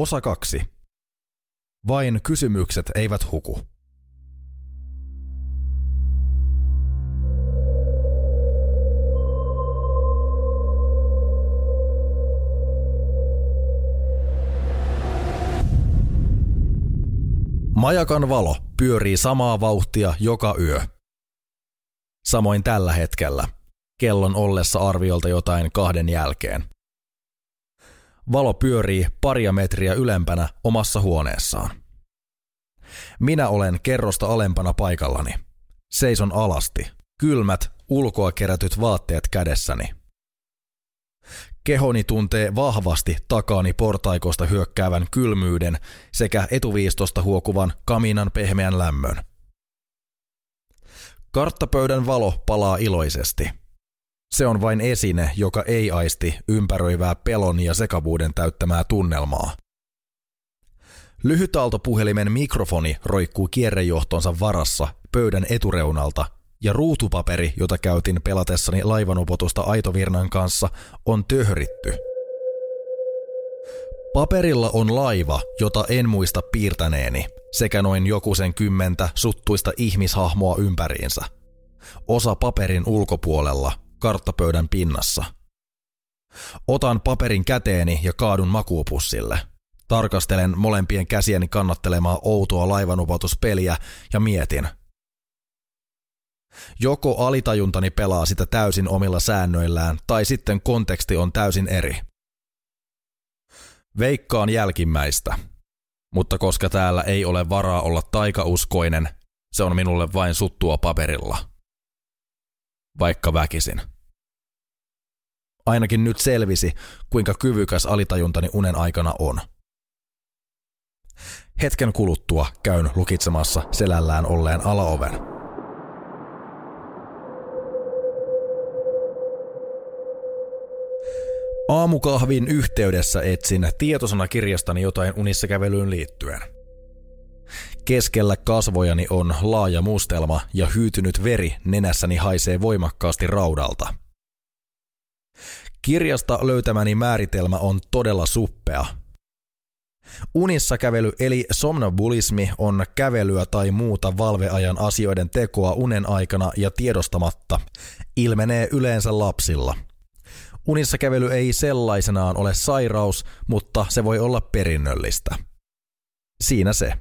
Osa kaksi. Vain kysymykset eivät huku. Majakan valo pyörii samaa vauhtia joka yö. Samoin tällä hetkellä, kellon ollessa arviolta jotain kahden jälkeen. Valo pyörii paria metriä ylempänä omassa huoneessaan. Minä olen kerrosta alempana paikallani. Seison alasti, kylmät, ulkoa kerätyt vaatteet kädessäni. Kehoni tuntee vahvasti takaani portaikosta hyökkäävän kylmyyden sekä etuviistosta huokuvan kaminan pehmeän lämmön. Karttapöydän valo palaa iloisesti. Se on vain esine, joka ei aisti ympäröivää pelon ja sekavuuden täyttämää tunnelmaa. Lyhytaaltopuhelimen mikrofoni roikkuu kierrejohtonsa varassa pöydän etureunalta ja ruutupaperi, jota käytin pelatessani laivanupotusta Aitovirnan kanssa, on töhritty. Paperilla on laiva, jota en muista piirtäneeni, sekä noin jokusen kymmentä suttuista ihmishahmoa ympäriinsä. Osa paperin ulkopuolella, karttapöydän pinnassa. Otan paperin käteeni ja kaadun makuupussille. Tarkastelen molempien käsieni kannattelemaa outoa laivanupotuspeliä ja mietin – Joko alitajuntani pelaa sitä täysin omilla säännöillään, tai sitten konteksti on täysin eri. Veikkaan jälkimmäistä, mutta koska täällä ei ole varaa olla taikauskoinen, se on minulle vain suttua paperilla. Vaikka väkisin. Ainakin nyt selvisi, kuinka kyvykäs alitajuntani unen aikana on. Hetken kuluttua käyn lukitsemassa selällään olleen alaoven. Aamukahvin yhteydessä etsin tietosanakirjastani jotain unissa kävelyyn liittyen. Keskellä kasvojani on laaja mustelma ja hyytynyt veri nenässäni haisee voimakkaasti raudalta. Kirjasta löytämäni määritelmä on todella suppea. Unissa kävely eli somnobulismi on kävelyä tai muuta valveajan asioiden tekoa unen aikana ja tiedostamatta, ilmenee yleensä lapsilla – Unissa kävely ei sellaisenaan ole sairaus, mutta se voi olla perinnöllistä. Siinä se.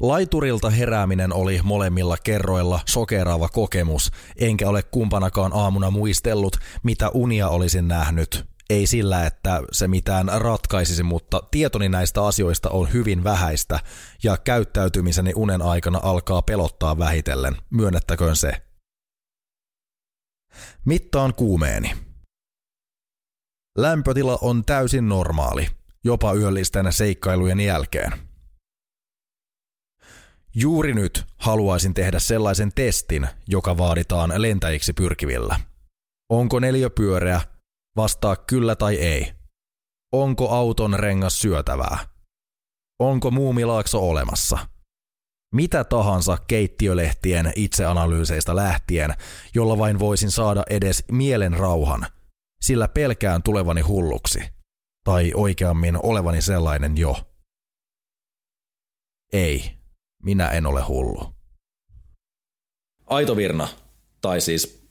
Laiturilta herääminen oli molemmilla kerroilla sokeraava kokemus, enkä ole kumpanakaan aamuna muistellut, mitä unia olisin nähnyt. Ei sillä, että se mitään ratkaisisi, mutta tietoni näistä asioista on hyvin vähäistä ja käyttäytymiseni unen aikana alkaa pelottaa vähitellen, myönnettäköön se. Mittaan kuumeeni. Lämpötila on täysin normaali, jopa yöllisten seikkailujen jälkeen. Juuri nyt haluaisin tehdä sellaisen testin, joka vaaditaan lentäjiksi pyrkivillä. Onko pyöreä? Vastaa kyllä tai ei. Onko auton rengas syötävää? Onko muumilaakso olemassa? mitä tahansa keittiölehtien itseanalyyseistä lähtien, jolla vain voisin saada edes mielen rauhan, sillä pelkään tulevani hulluksi. Tai oikeammin olevani sellainen jo. Ei, minä en ole hullu. Aitovirna, tai siis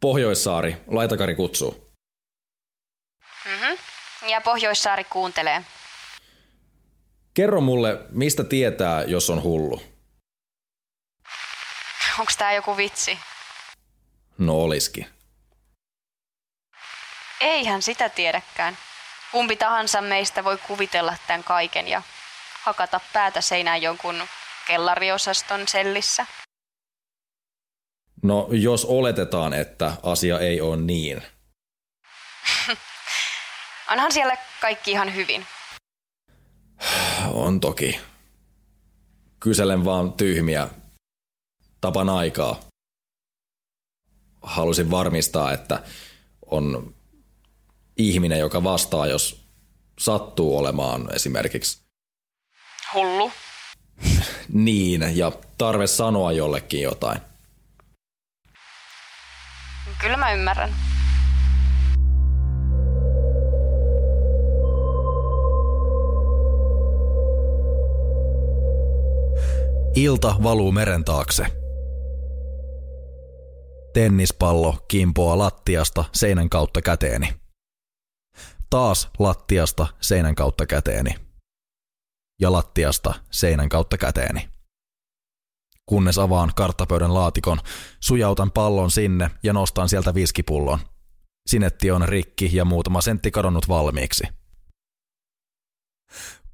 Pohjoissaari, Laitakari kutsuu. Mm-hmm. Ja Pohjoissaari kuuntelee. Kerro mulle, mistä tietää, jos on hullu? Onko tää joku vitsi? No oliski. Eihän sitä tiedäkään. Kumpi tahansa meistä voi kuvitella tämän kaiken ja hakata päätä seinään jonkun kellariosaston sellissä. No, jos oletetaan, että asia ei ole niin. Onhan siellä kaikki ihan hyvin. On toki. Kyselen vaan tyhmiä. Tapan aikaa. Halusin varmistaa, että on ihminen, joka vastaa, jos sattuu olemaan esimerkiksi hullu. niin, ja tarve sanoa jollekin jotain. Kyllä mä ymmärrän. Ilta valuu meren taakse. Tennispallo kimpoaa lattiasta seinän kautta käteeni. Taas lattiasta seinän kautta käteeni. Ja lattiasta seinän kautta käteeni. Kunnes avaan karttapöydän laatikon, sujautan pallon sinne ja nostan sieltä viskipullon. Sinetti on rikki ja muutama sentti kadonnut valmiiksi.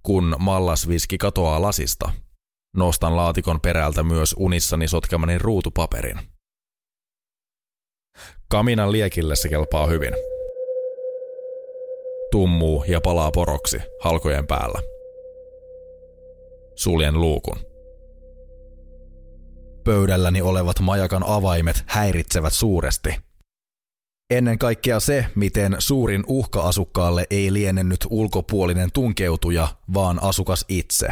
Kun mallasviski katoaa lasista, nostan laatikon perältä myös unissani sotkemani ruutupaperin. Kaminan liekille se kelpaa hyvin. Tummuu ja palaa poroksi halkojen päällä. Suljen luukun. Pöydälläni olevat majakan avaimet häiritsevät suuresti. Ennen kaikkea se, miten suurin uhka asukkaalle ei lienennyt ulkopuolinen tunkeutuja, vaan asukas itse.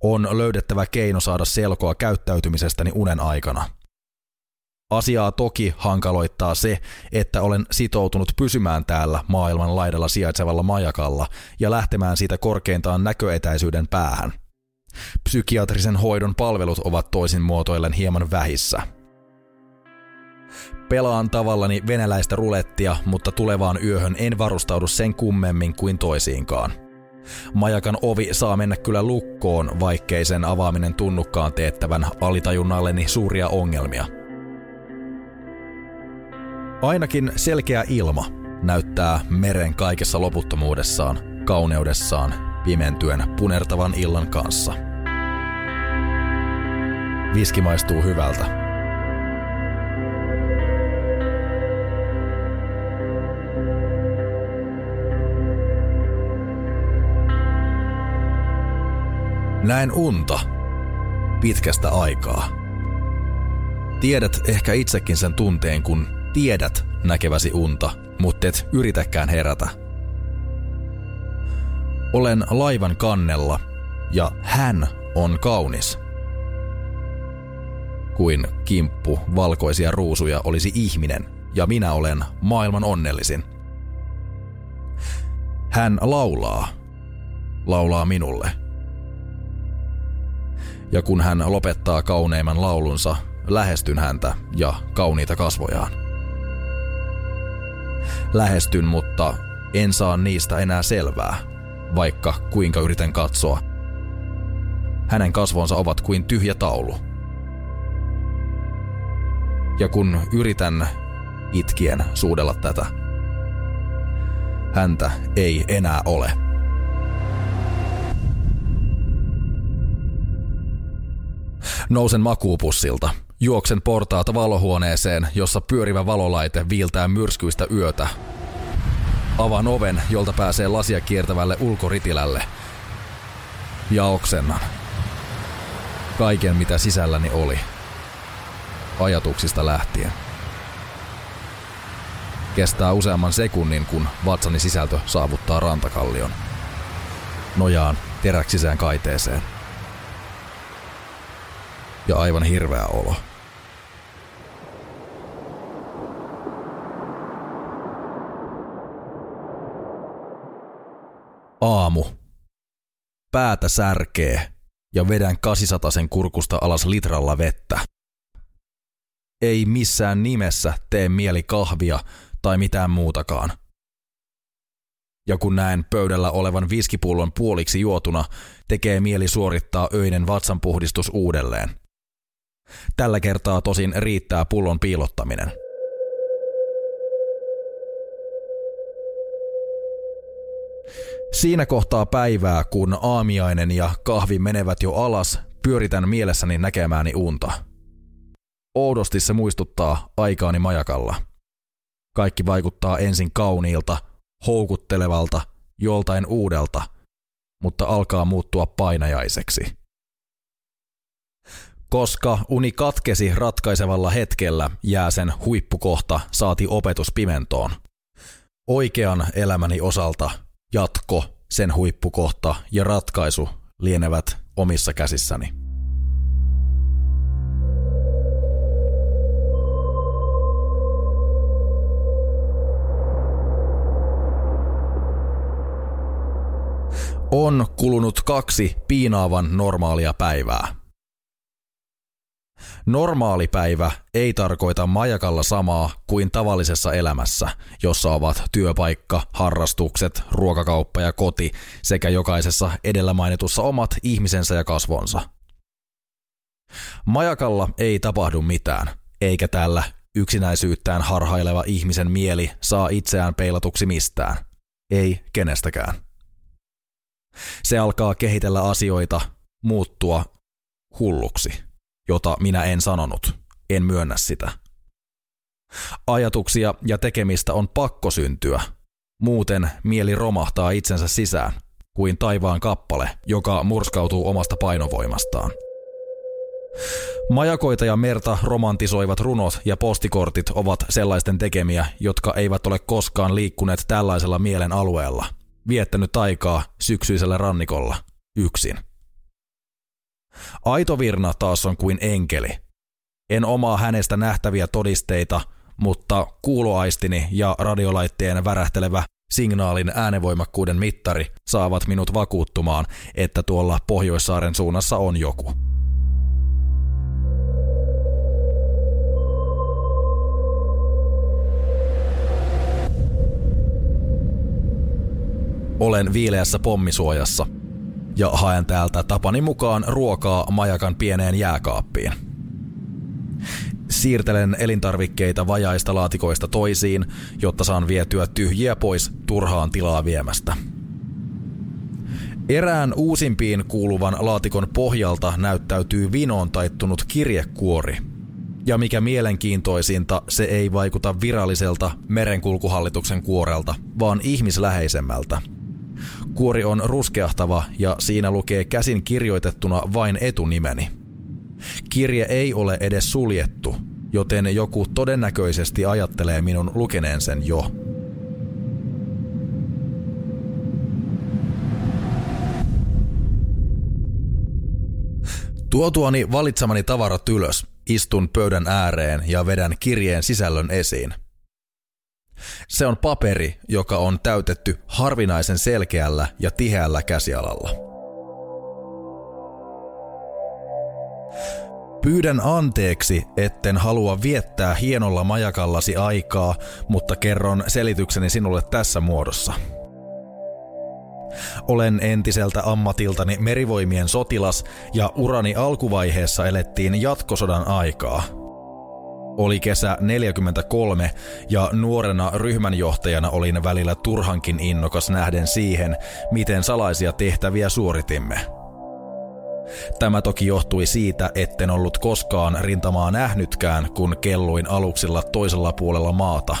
On löydettävä keino saada selkoa käyttäytymisestäni unen aikana. Asiaa toki hankaloittaa se, että olen sitoutunut pysymään täällä maailman laidalla sijaitsevalla majakalla ja lähtemään siitä korkeintaan näköetäisyyden päähän. Psykiatrisen hoidon palvelut ovat toisin muotoillen hieman vähissä. Pelaan tavallani venäläistä rulettia, mutta tulevaan yöhön en varustaudu sen kummemmin kuin toisiinkaan. Majakan ovi saa mennä kyllä lukkoon, vaikkei sen avaaminen tunnukkaan teettävän alitajunnalleni suuria ongelmia – Ainakin selkeä ilma näyttää meren kaikessa loputtomuudessaan, kauneudessaan, pimentyen punertavan illan kanssa. Viski maistuu hyvältä. Näen unta pitkästä aikaa. Tiedät ehkä itsekin sen tunteen, kun tiedät näkeväsi unta, mutta et yritäkään herätä. Olen laivan kannella ja hän on kaunis. Kuin kimppu valkoisia ruusuja olisi ihminen ja minä olen maailman onnellisin. Hän laulaa. Laulaa minulle. Ja kun hän lopettaa kauneimman laulunsa, lähestyn häntä ja kauniita kasvojaan. Lähestyn, mutta en saa niistä enää selvää, vaikka kuinka yritän katsoa. Hänen kasvonsa ovat kuin tyhjä taulu. Ja kun yritän itkien suudella tätä, häntä ei enää ole. Nousen makuupussilta Juoksen portaata valohuoneeseen, jossa pyörivä valolaite viiltää myrskyistä yötä. Avaan oven, jolta pääsee lasia kiertävälle ulkoritilälle. Ja oksennan. Kaiken mitä sisälläni oli. Ajatuksista lähtien. Kestää useamman sekunnin, kun vatsani sisältö saavuttaa rantakallion. Nojaan teräksiseen kaiteeseen ja aivan hirveä olo. Aamu. Päätä särkee ja vedän kasisatasen kurkusta alas litralla vettä. Ei missään nimessä tee mieli kahvia tai mitään muutakaan. Ja kun näen pöydällä olevan viskipullon puoliksi juotuna, tekee mieli suorittaa öinen vatsanpuhdistus uudelleen. Tällä kertaa tosin riittää pullon piilottaminen. Siinä kohtaa päivää, kun aamiainen ja kahvi menevät jo alas, pyöritän mielessäni näkemääni unta. Oudosti se muistuttaa aikaani majakalla. Kaikki vaikuttaa ensin kauniilta, houkuttelevalta, joltain uudelta, mutta alkaa muuttua painajaiseksi. Koska uni katkesi ratkaisevalla hetkellä, jää sen huippukohta saati opetus pimentoon. Oikean elämäni osalta jatko, sen huippukohta ja ratkaisu lienevät omissa käsissäni. On kulunut kaksi piinaavan normaalia päivää. Normaali päivä ei tarkoita majakalla samaa kuin tavallisessa elämässä, jossa ovat työpaikka, harrastukset, ruokakauppa ja koti sekä jokaisessa edellä mainitussa omat ihmisensä ja kasvonsa. Majakalla ei tapahdu mitään, eikä tällä yksinäisyyttään harhaileva ihmisen mieli saa itseään peilatuksi mistään. Ei kenestäkään. Se alkaa kehitellä asioita, muuttua hulluksi, jota minä en sanonut, en myönnä sitä. Ajatuksia ja tekemistä on pakko syntyä, muuten mieli romahtaa itsensä sisään, kuin taivaan kappale, joka murskautuu omasta painovoimastaan. Majakoita ja merta romantisoivat runot ja postikortit ovat sellaisten tekemiä, jotka eivät ole koskaan liikkuneet tällaisella mielen alueella, viettänyt aikaa syksyisellä rannikolla, yksin. Aito Virna taas on kuin enkeli. En omaa hänestä nähtäviä todisteita, mutta kuuloaistini ja radiolaitteen värähtelevä signaalin äänevoimakkuuden mittari saavat minut vakuuttumaan, että tuolla Pohjoissaaren suunnassa on joku. Olen viileässä pommisuojassa ja haen täältä tapani mukaan ruokaa majakan pieneen jääkaappiin. Siirtelen elintarvikkeita vajaista laatikoista toisiin, jotta saan vietyä tyhjiä pois turhaan tilaa viemästä. Erään uusimpiin kuuluvan laatikon pohjalta näyttäytyy vinoon taittunut kirjekuori. Ja mikä mielenkiintoisinta, se ei vaikuta viralliselta merenkulkuhallituksen kuorelta, vaan ihmisläheisemmältä – Kuori on ruskeahtava ja siinä lukee käsin kirjoitettuna vain etunimeni. Kirje ei ole edes suljettu, joten joku todennäköisesti ajattelee minun lukeneen sen jo. Tuotuani valitsemani tavarat ylös, istun pöydän ääreen ja vedän kirjeen sisällön esiin – se on paperi, joka on täytetty harvinaisen selkeällä ja tiheällä käsialalla. Pyydän anteeksi, etten halua viettää hienolla majakallasi aikaa, mutta kerron selitykseni sinulle tässä muodossa. Olen entiseltä ammatiltani merivoimien sotilas ja urani alkuvaiheessa elettiin jatkosodan aikaa – oli kesä 43 ja nuorena ryhmänjohtajana olin välillä turhankin innokas nähden siihen, miten salaisia tehtäviä suoritimme. Tämä toki johtui siitä, etten ollut koskaan rintamaa nähnytkään, kun kelluin aluksilla toisella puolella maata.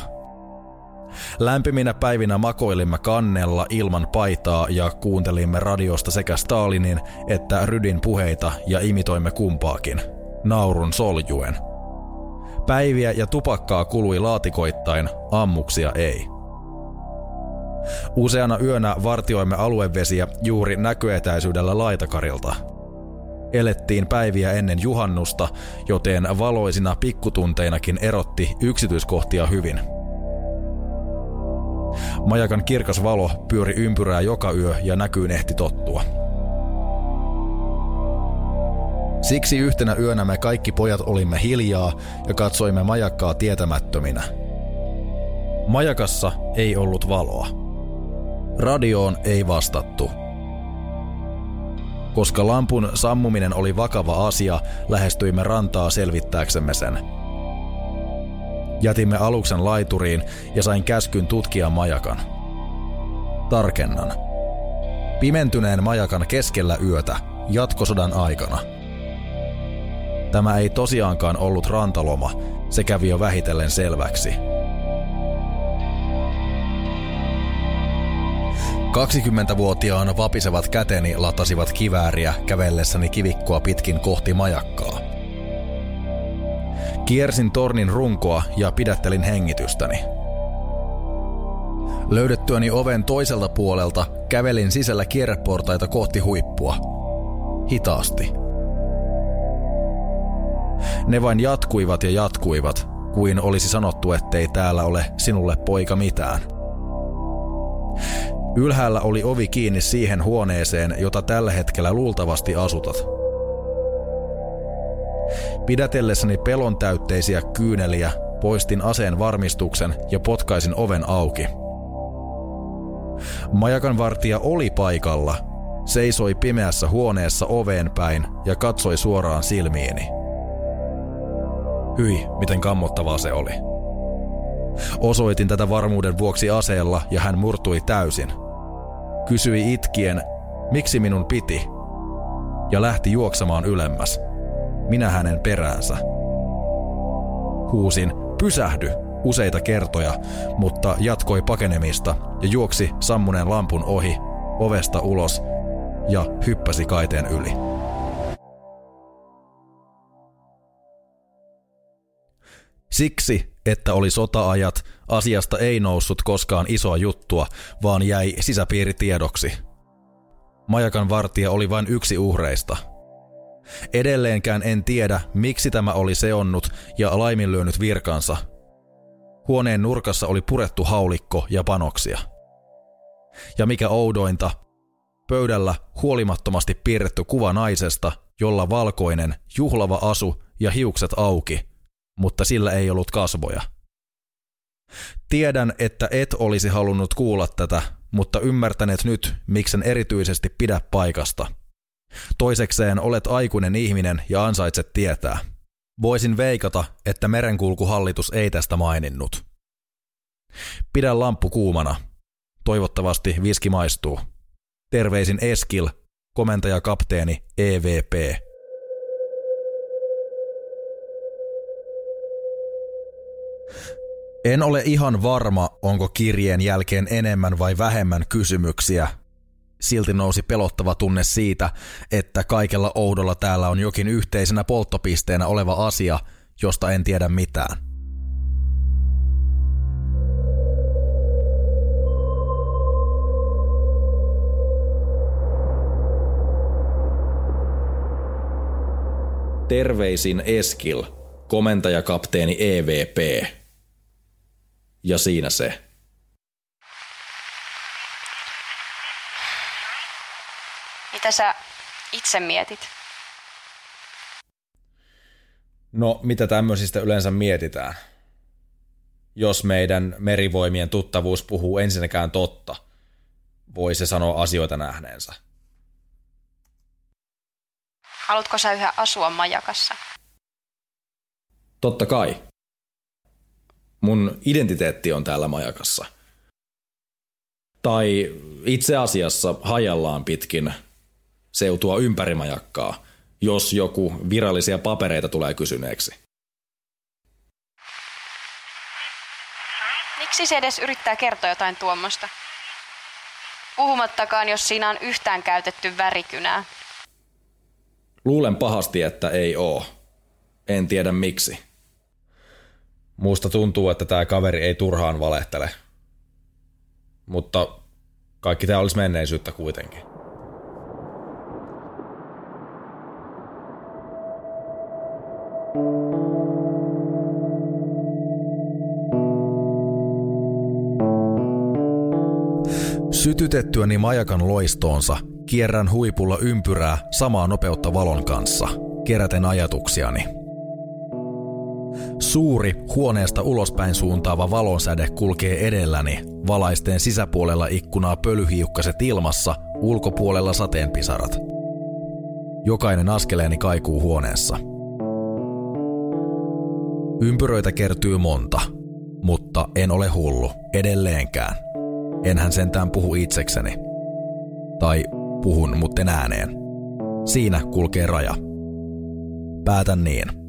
Lämpiminä päivinä makoilimme kannella ilman paitaa ja kuuntelimme radiosta sekä Stalinin että Rydin puheita ja imitoimme kumpaakin, naurun soljuen – Päiviä ja tupakkaa kului laatikoittain, ammuksia ei. Useana yönä vartioimme aluevesiä juuri näköetäisyydellä laitakarilta. Elettiin päiviä ennen juhannusta, joten valoisina pikkutunteinakin erotti yksityiskohtia hyvin. Majakan kirkas valo pyöri ympyrää joka yö ja näkyyn ehti tottua. Siksi yhtenä yönä me kaikki pojat olimme hiljaa ja katsoimme majakkaa tietämättöminä. Majakassa ei ollut valoa. Radioon ei vastattu. Koska lampun sammuminen oli vakava asia, lähestyimme rantaa selvittääksemme sen. Jätimme aluksen laituriin ja sain käskyn tutkia majakan. Tarkennan. Pimentyneen majakan keskellä yötä, jatkosodan aikana – Tämä ei tosiaankaan ollut rantaloma, se kävi jo vähitellen selväksi. 20-vuotiaana vapisevat käteni latasivat kivääriä kävellessäni kivikkoa pitkin kohti majakkaa. Kiersin tornin runkoa ja pidättelin hengitystäni. Löydettyäni oven toiselta puolelta kävelin sisällä kierreportaita kohti huippua. Hitaasti – ne vain jatkuivat ja jatkuivat, kuin olisi sanottu, ettei täällä ole sinulle poika mitään. Ylhäällä oli ovi kiinni siihen huoneeseen, jota tällä hetkellä luultavasti asutat. Pidätellessäni pelon täytteisiä kyyneliä, poistin aseen varmistuksen ja potkaisin oven auki. Majakan vartija oli paikalla, seisoi pimeässä huoneessa oveen päin ja katsoi suoraan silmiini. Hyi, miten kammottavaa se oli. Osoitin tätä varmuuden vuoksi aseella ja hän murtui täysin. Kysyi itkien, miksi minun piti, ja lähti juoksemaan ylemmäs. Minä hänen peräänsä. Huusin, pysähdy, useita kertoja, mutta jatkoi pakenemista ja juoksi sammuneen lampun ohi, ovesta ulos ja hyppäsi kaiteen yli. Siksi, että oli sotaajat, asiasta ei noussut koskaan isoa juttua, vaan jäi sisäpiiritiedoksi. Majakan vartija oli vain yksi uhreista. Edelleenkään en tiedä, miksi tämä oli seonnut ja laiminlyönyt virkansa. Huoneen nurkassa oli purettu haulikko ja panoksia. Ja mikä oudointa, pöydällä huolimattomasti piirretty kuva naisesta, jolla valkoinen, juhlava asu ja hiukset auki – mutta sillä ei ollut kasvoja. Tiedän, että et olisi halunnut kuulla tätä, mutta ymmärtäneet nyt, miksen erityisesti pidä paikasta. Toisekseen olet aikuinen ihminen ja ansaitset tietää. Voisin veikata, että merenkulkuhallitus ei tästä maininnut. Pidä lamppu kuumana. Toivottavasti viski maistuu. Terveisin Eskil, komentaja kapteeni EVP. En ole ihan varma, onko kirjeen jälkeen enemmän vai vähemmän kysymyksiä. Silti nousi pelottava tunne siitä, että kaikella oudolla täällä on jokin yhteisenä polttopisteenä oleva asia, josta en tiedä mitään. Terveisin Eskil, komentajakapteeni EVP. Ja siinä se. Mitä sä itse mietit? No, mitä tämmöisistä yleensä mietitään? Jos meidän merivoimien tuttavuus puhuu ensinnäkään totta, voi se sanoa asioita nähneensä. Haluatko sä yhä asua majakassa? Totta kai. Mun identiteetti on täällä majakassa. Tai itse asiassa hajallaan pitkin seutua ympäri majakkaa, jos joku virallisia papereita tulee kysyneeksi. Miksi se edes yrittää kertoa jotain tuommoista? Puhumattakaan, jos siinä on yhtään käytetty värikynää. Luulen pahasti, että ei oo. En tiedä miksi. Musta tuntuu, että tämä kaveri ei turhaan valehtele. Mutta kaikki tämä olisi menneisyyttä kuitenkin. Sytytettyäni majakan loistoonsa kierrän huipulla ympyrää samaa nopeutta valon kanssa, keräten ajatuksiani – Suuri, huoneesta ulospäin suuntaava valonsäde kulkee edelläni, valaisteen sisäpuolella ikkunaa pölyhiukkaset ilmassa, ulkopuolella sateenpisarat. Jokainen askeleeni kaikuu huoneessa. Ympyröitä kertyy monta, mutta en ole hullu, edelleenkään. Enhän sentään puhu itsekseni. Tai puhun, mutten ääneen. Siinä kulkee raja. Päätän niin.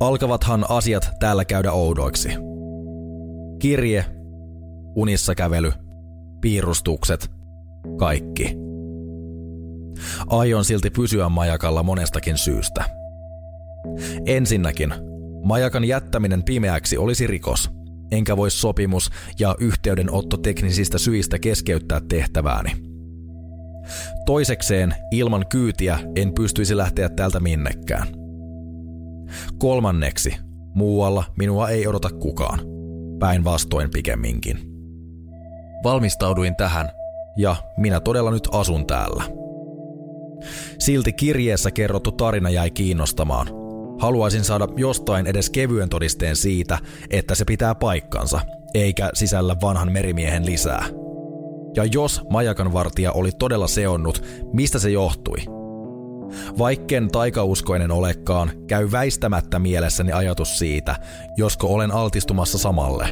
Alkavathan asiat täällä käydä oudoiksi. Kirje, unissa kävely, piirustukset, kaikki. Aion silti pysyä majakalla monestakin syystä. Ensinnäkin, majakan jättäminen pimeäksi olisi rikos, enkä voi sopimus ja yhteydenotto teknisistä syistä keskeyttää tehtävääni. Toisekseen, ilman kyytiä en pystyisi lähteä täältä minnekään. Kolmanneksi, muualla minua ei odota kukaan. Päinvastoin pikemminkin. Valmistauduin tähän, ja minä todella nyt asun täällä. Silti kirjeessä kerrottu tarina jäi kiinnostamaan. Haluaisin saada jostain edes kevyen todisteen siitä, että se pitää paikkansa, eikä sisällä vanhan merimiehen lisää. Ja jos majakanvartija oli todella seonnut, mistä se johtui? Vaikken taikauskoinen olekaan, käy väistämättä mielessäni ajatus siitä, josko olen altistumassa samalle.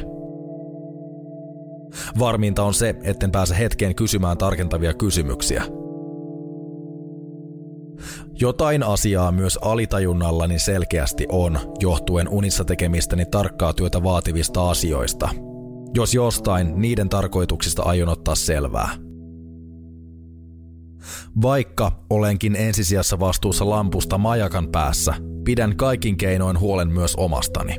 Varminta on se, etten pääse hetkeen kysymään tarkentavia kysymyksiä. Jotain asiaa myös alitajunnallani selkeästi on, johtuen unissa tekemistäni tarkkaa työtä vaativista asioista. Jos jostain, niiden tarkoituksista aion ottaa selvää. Vaikka olenkin ensisijassa vastuussa lampusta majakan päässä, pidän kaikin keinoin huolen myös omastani.